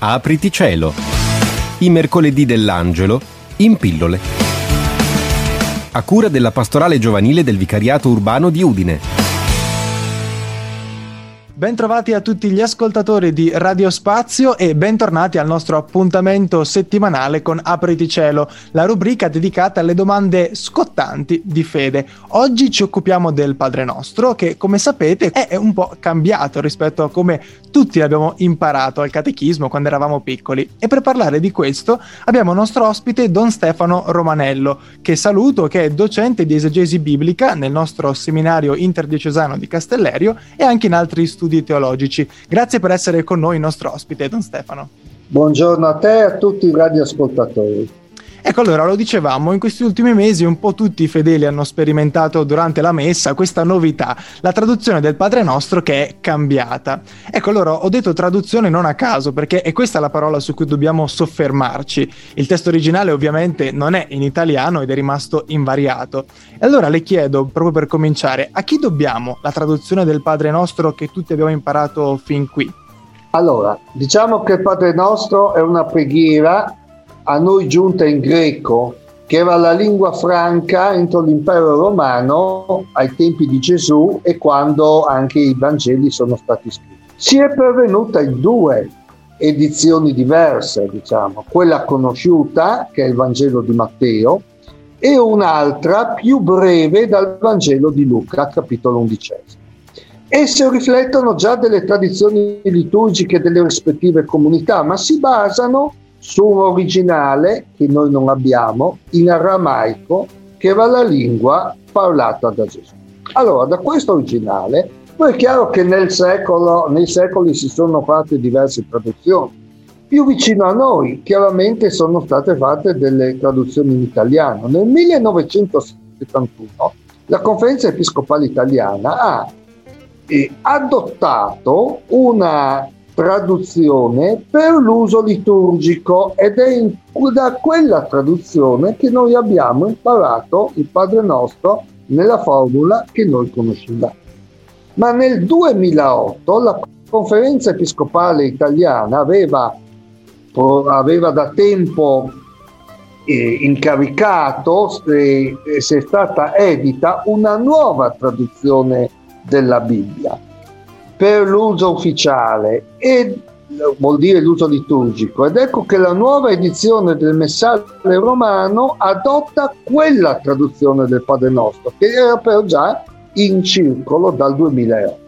Apriti cielo. I mercoledì dell'angelo in pillole. A cura della pastorale giovanile del Vicariato Urbano di Udine. Bentrovati a tutti gli ascoltatori di Radio Spazio e bentornati al nostro appuntamento settimanale con Apriti Cielo, la rubrica dedicata alle domande scottanti di fede. Oggi ci occupiamo del Padre Nostro che, come sapete, è un po' cambiato rispetto a come tutti abbiamo imparato al catechismo quando eravamo piccoli. E per parlare di questo abbiamo il nostro ospite Don Stefano Romanello, che saluto, che è docente di esegesi biblica nel nostro seminario interdiocesano di Castellerio e anche in altri studi studi teologici. Grazie per essere con noi, il nostro ospite, Don Stefano. Buongiorno a te e a tutti i radioascoltatori. Ecco allora, lo dicevamo, in questi ultimi mesi un po' tutti i fedeli hanno sperimentato durante la messa questa novità, la traduzione del Padre Nostro che è cambiata. Ecco allora, ho detto traduzione non a caso, perché è questa la parola su cui dobbiamo soffermarci. Il testo originale ovviamente non è in italiano ed è rimasto invariato. E allora le chiedo, proprio per cominciare, a chi dobbiamo la traduzione del Padre Nostro che tutti abbiamo imparato fin qui? Allora, diciamo che il Padre Nostro è una preghiera a noi giunta in greco, che era la lingua franca entro l'impero romano ai tempi di Gesù e quando anche i Vangeli sono stati scritti. Si è pervenuta in due edizioni diverse, diciamo, quella conosciuta, che è il Vangelo di Matteo, e un'altra più breve dal Vangelo di Luca, capitolo undicesimo. Esse riflettono già delle tradizioni liturgiche delle rispettive comunità, ma si basano su un originale che noi non abbiamo in aramaico che era la lingua parlata da Gesù. Allora, da questo originale, poi è chiaro che nel secolo, nei secoli si sono fatte diverse traduzioni. Più vicino a noi, chiaramente, sono state fatte delle traduzioni in italiano. Nel 1971 la Conferenza Episcopale Italiana ha eh, adottato una traduzione per l'uso liturgico ed è in, da quella traduzione che noi abbiamo imparato il Padre Nostro nella formula che noi conosciamo. Ma nel 2008 la conferenza episcopale italiana aveva, aveva da tempo eh, incaricato e eh, si è stata edita una nuova traduzione della Bibbia per l'uso ufficiale e vuol dire l'uso liturgico ed ecco che la nuova edizione del Messaggio romano adotta quella traduzione del Padre Nostro che era però già in circolo dal 2008.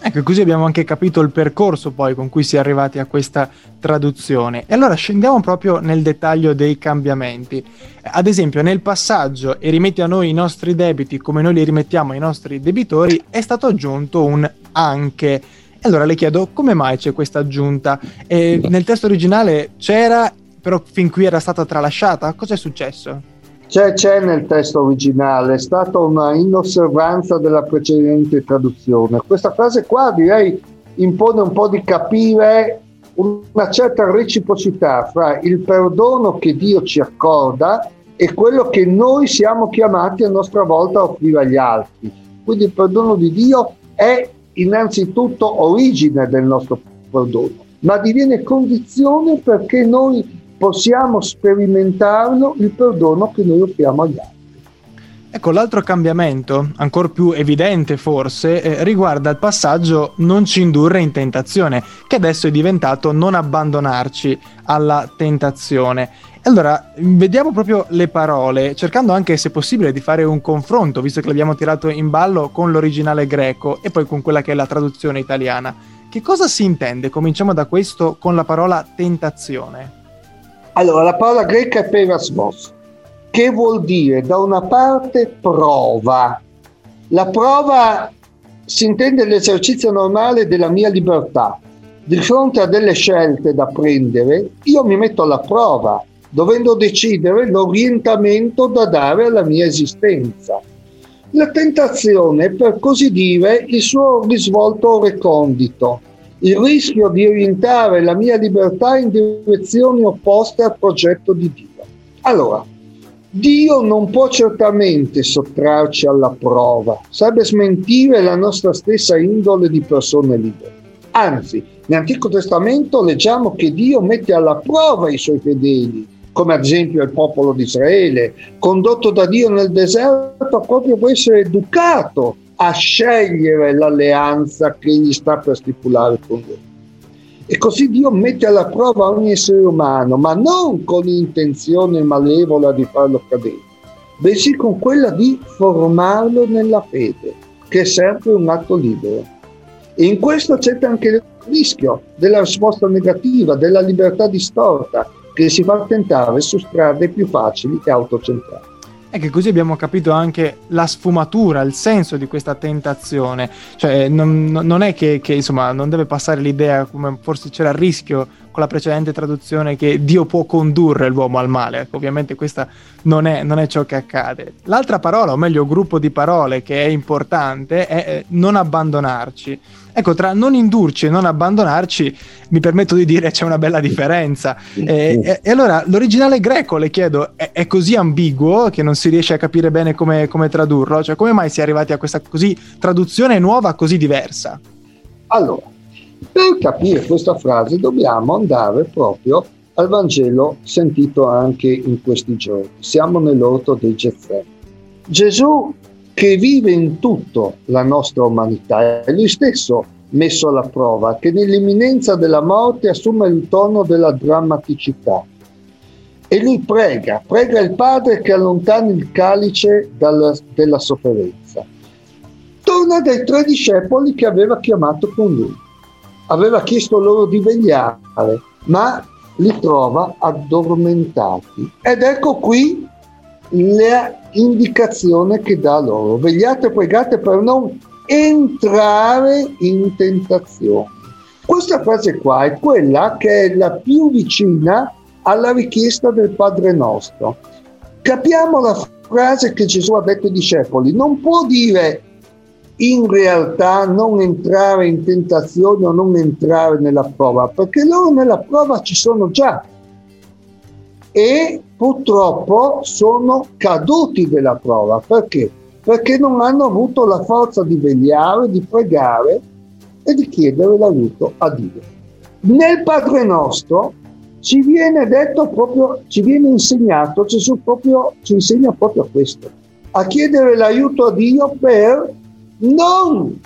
Ecco, così abbiamo anche capito il percorso poi con cui si è arrivati a questa traduzione. E allora scendiamo proprio nel dettaglio dei cambiamenti. Ad esempio, nel passaggio e rimetti a noi i nostri debiti come noi li rimettiamo ai nostri debitori, è stato aggiunto un anche. E allora le chiedo come mai c'è questa aggiunta? E nel testo originale c'era, però fin qui era stata tralasciata? Cosa è successo? C'è, c'è, nel testo originale, è stata una inosservanza della precedente traduzione. Questa frase qua direi impone un po' di capire una certa reciprocità fra il perdono che Dio ci accorda e quello che noi siamo chiamati a nostra volta a offrire agli altri. Quindi il perdono di Dio è innanzitutto origine del nostro perdono, ma diviene condizione perché noi possiamo sperimentarlo il perdono che noi offriamo agli altri. Ecco, l'altro cambiamento, ancora più evidente forse, eh, riguarda il passaggio non ci indurre in tentazione, che adesso è diventato non abbandonarci alla tentazione. Allora, vediamo proprio le parole, cercando anche, se possibile, di fare un confronto, visto che l'abbiamo tirato in ballo con l'originale greco e poi con quella che è la traduzione italiana. Che cosa si intende? Cominciamo da questo con la parola tentazione. Allora, la parola greca è perasmos, che vuol dire da una parte prova. La prova si intende l'esercizio normale della mia libertà. Di fronte a delle scelte da prendere, io mi metto alla prova, dovendo decidere l'orientamento da dare alla mia esistenza. La tentazione per così dire il suo risvolto recondito, il rischio di orientare la mia libertà in direzioni opposte al progetto di Dio. Allora, Dio non può certamente sottrarci alla prova, sarebbe smentire la nostra stessa indole di persone libere. Anzi, Nell'Antico Testamento leggiamo che Dio mette alla prova i suoi fedeli, come ad esempio il popolo di Israele, condotto da Dio nel deserto proprio per essere educato a scegliere l'alleanza che gli sta per stipulare con lui. E così Dio mette alla prova ogni essere umano, ma non con l'intenzione malevola di farlo cadere, bensì con quella di formarlo nella fede, che è sempre un atto libero. E in questo c'è anche il rischio della risposta negativa, della libertà distorta, che si fa tentare su strade più facili e autocentrate. E che così abbiamo capito anche la sfumatura, il senso di questa tentazione. Cioè, non, non è che, che, insomma, non deve passare l'idea, come forse c'era il rischio con la precedente traduzione, che Dio può condurre l'uomo al male. Ecco, ovviamente questa non è, non è ciò che accade. L'altra parola, o meglio, gruppo di parole che è importante, è non abbandonarci. Ecco, tra non indurci e non abbandonarci, mi permetto di dire c'è una bella differenza. E, e, e allora, l'originale greco, le chiedo, è, è, così ambiguo che non si riesce a capire bene come, come tradurlo? Cioè, come mai si è arrivati a questa così traduzione nuova, così diversa? Allora, per capire questa frase dobbiamo andare proprio al Vangelo sentito anche in questi giorni. Siamo nell'orto dei Gezzè. Gesù che vive in tutto la nostra umanità. È lui stesso messo alla prova, che nell'imminenza della morte assume il tono della drammaticità. E lui prega, prega il Padre che allontani il calice dalla, della sofferenza. Torna dai tre discepoli che aveva chiamato con lui. Aveva chiesto loro di vegliare, ma li trova addormentati. Ed ecco qui l'indicazione che dà loro. Vegliate e pregate per non entrare in tentazione. Questa frase qua è quella che è la più vicina alla richiesta del Padre nostro. Capiamo la frase che Gesù ha detto ai discepoli, non può dire in realtà non entrare in tentazione o non entrare nella prova, perché loro nella prova ci sono già. E purtroppo sono caduti della prova. Perché? Perché non hanno avuto la forza di vegliare, di pregare e di chiedere l'aiuto a Dio. Nel Padre nostro ci viene detto proprio, ci viene insegnato, Gesù proprio, ci insegna proprio questo, a chiedere l'aiuto a Dio per non,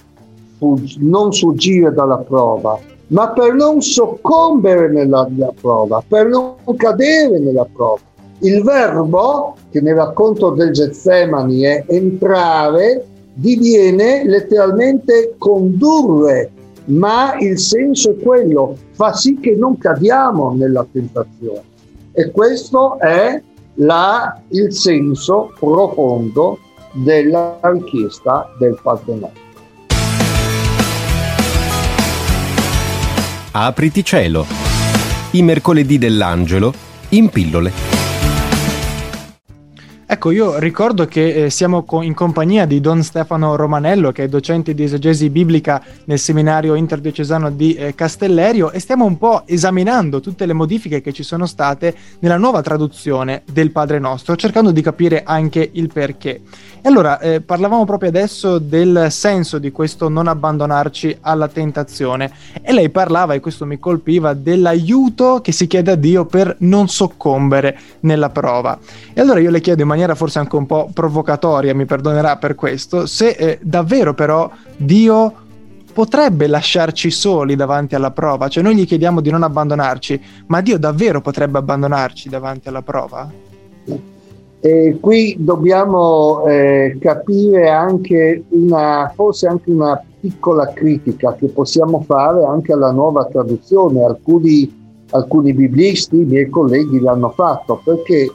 non fuggire dalla prova, ma per non soccombere nella, nella prova, per non cadere nella prova. Il verbo, che nel racconto del Getsemani è entrare, diviene letteralmente condurre, ma il senso è quello, fa sì che non cadiamo nella tentazione. E questo è la, il senso profondo della richiesta del Padre nostro. Apriti cielo. I mercoledì dell'angelo in pillole. Ecco, io ricordo che eh, siamo co- in compagnia di Don Stefano Romanello, che è docente di esegesi biblica nel seminario interdiocesano di eh, Castellerio, e stiamo un po' esaminando tutte le modifiche che ci sono state nella nuova traduzione del Padre Nostro, cercando di capire anche il perché. E allora, eh, parlavamo proprio adesso del senso di questo non abbandonarci alla tentazione, e lei parlava, e questo mi colpiva, dell'aiuto che si chiede a Dio per non soccombere nella prova. E allora io le chiedo in maniera maniera forse anche un po' provocatoria, mi perdonerà per questo, se eh, davvero però Dio potrebbe lasciarci soli davanti alla prova, cioè noi gli chiediamo di non abbandonarci, ma Dio davvero potrebbe abbandonarci davanti alla prova? E qui dobbiamo eh, capire anche una, forse anche una piccola critica che possiamo fare anche alla nuova traduzione. Alcuni, alcuni biblisti, miei colleghi l'hanno fatto, perché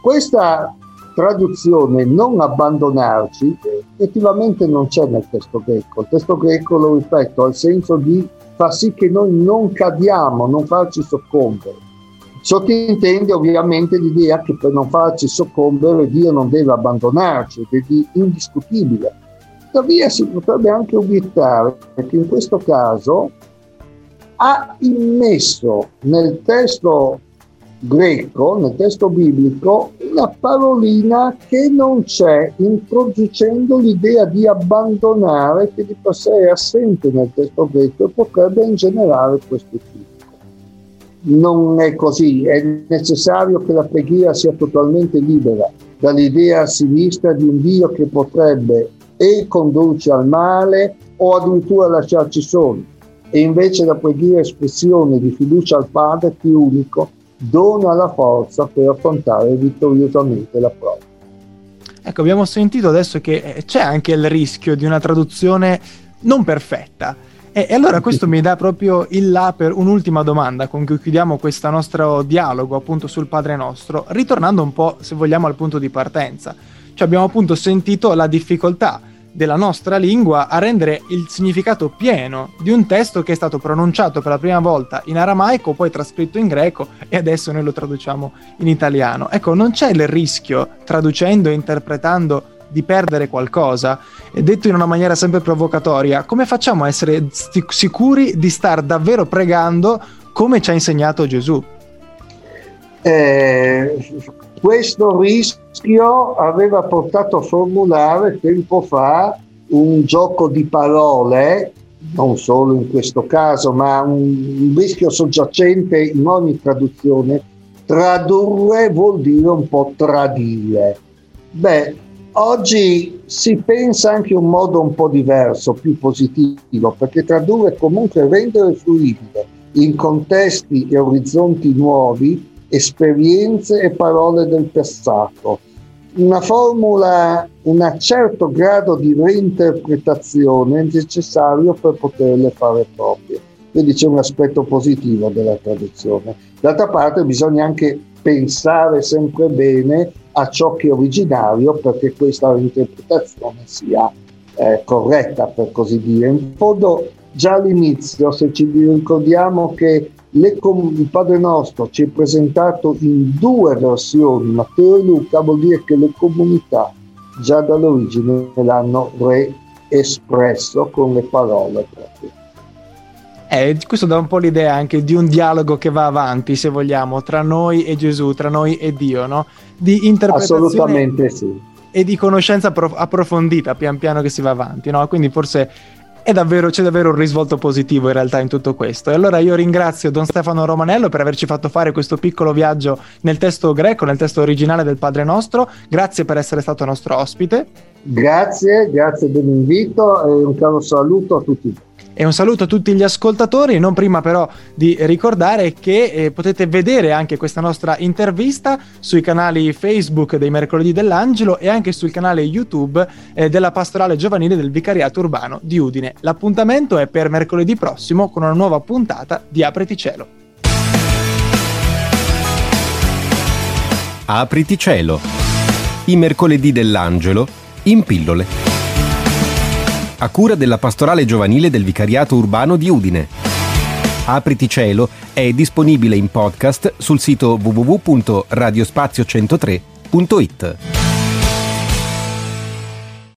questa traduzione non abbandonarci effettivamente non c'è nel testo greco. Il testo greco, lo ripeto, ha il senso di far sì che noi non cadiamo, non farci soccombere. Sottintende ovviamente l'idea che per non farci soccombere Dio non deve abbandonarci, ed è indiscutibile. Tuttavia si potrebbe anche obiettare che in questo caso ha immesso nel testo greco, nel testo biblico, una parolina che non c'è, introducendo l'idea di abbandonare che di per sé è assente nel testo greco e potrebbe ingenerare questo tipo. Non è così, è necessario che la preghiera sia totalmente libera dall'idea sinistra di un Dio che potrebbe e condurci al male o addirittura lasciarci soli. E invece la preghiera è espressione di fiducia al Padre più unico dona la forza per affrontare vittoriosamente la prova. Ecco, abbiamo sentito adesso che eh, c'è anche il rischio di una traduzione non perfetta. E, e allora questo mi dà proprio il là per un'ultima domanda con cui chiudiamo questo nostro dialogo appunto sul Padre nostro, ritornando un po', se vogliamo, al punto di partenza. Cioè abbiamo appunto sentito la difficoltà della nostra lingua a rendere il significato pieno di un testo che è stato pronunciato per la prima volta in aramaico, poi trascritto in greco e adesso noi lo traduciamo in italiano. Ecco, non c'è il rischio, traducendo e interpretando, di perdere qualcosa. E detto in una maniera sempre provocatoria, come facciamo a essere st- sicuri di star davvero pregando come ci ha insegnato Gesù? Eh, questo rischio aveva portato a formulare tempo fa un gioco di parole, non solo in questo caso, ma un rischio soggiacente in ogni traduzione. Tradurre vuol dire un po' tradire. Beh, oggi si pensa anche un modo un po' diverso, più positivo, perché tradurre comunque rendere fruibile in contesti e orizzonti nuovi esperienze e parole del passato. Una formula, un certo grado di reinterpretazione necessario per poterle fare proprie. Quindi c'è un aspetto positivo della traduzione. D'altra parte bisogna anche pensare sempre bene a ciò che è originario perché questa reinterpretazione sia eh, corretta, per così dire. In fondo, già all'inizio, se ci ricordiamo che com- il Padre Nostro ci è presentato in due versioni, Matteo e Luca, vuol dire che le comunità già dall'origine l'hanno reespresso con le parole proprie. Eh, questo dà un po' l'idea anche di un dialogo che va avanti, se vogliamo, tra noi e Gesù, tra noi e Dio, no? Di interpretazione Assolutamente sì. e di conoscenza approfondita pian piano che si va avanti, no? Quindi forse davvero, c'è davvero un risvolto positivo in realtà in tutto questo. E allora io ringrazio Don Stefano Romanello per averci fatto fare questo piccolo viaggio nel testo greco, nel testo originale del Padre Nostro. Grazie per essere stato nostro ospite. Grazie, grazie dell'invito e un caro saluto a tutti. E un saluto a tutti gli ascoltatori, non prima però di ricordare che eh, potete vedere anche questa nostra intervista sui canali Facebook dei Mercoledì dell'Angelo e anche sul canale YouTube eh, della Pastorale Giovanile del Vicariato Urbano di Udine. L'appuntamento è per mercoledì prossimo con una nuova puntata di Apriti Cielo. Apriti Cielo. I mercoledì dell'Angelo in pillole a cura della pastorale giovanile del Vicariato Urbano di Udine. Apriti Cielo è disponibile in podcast sul sito www.radiospazio103.it.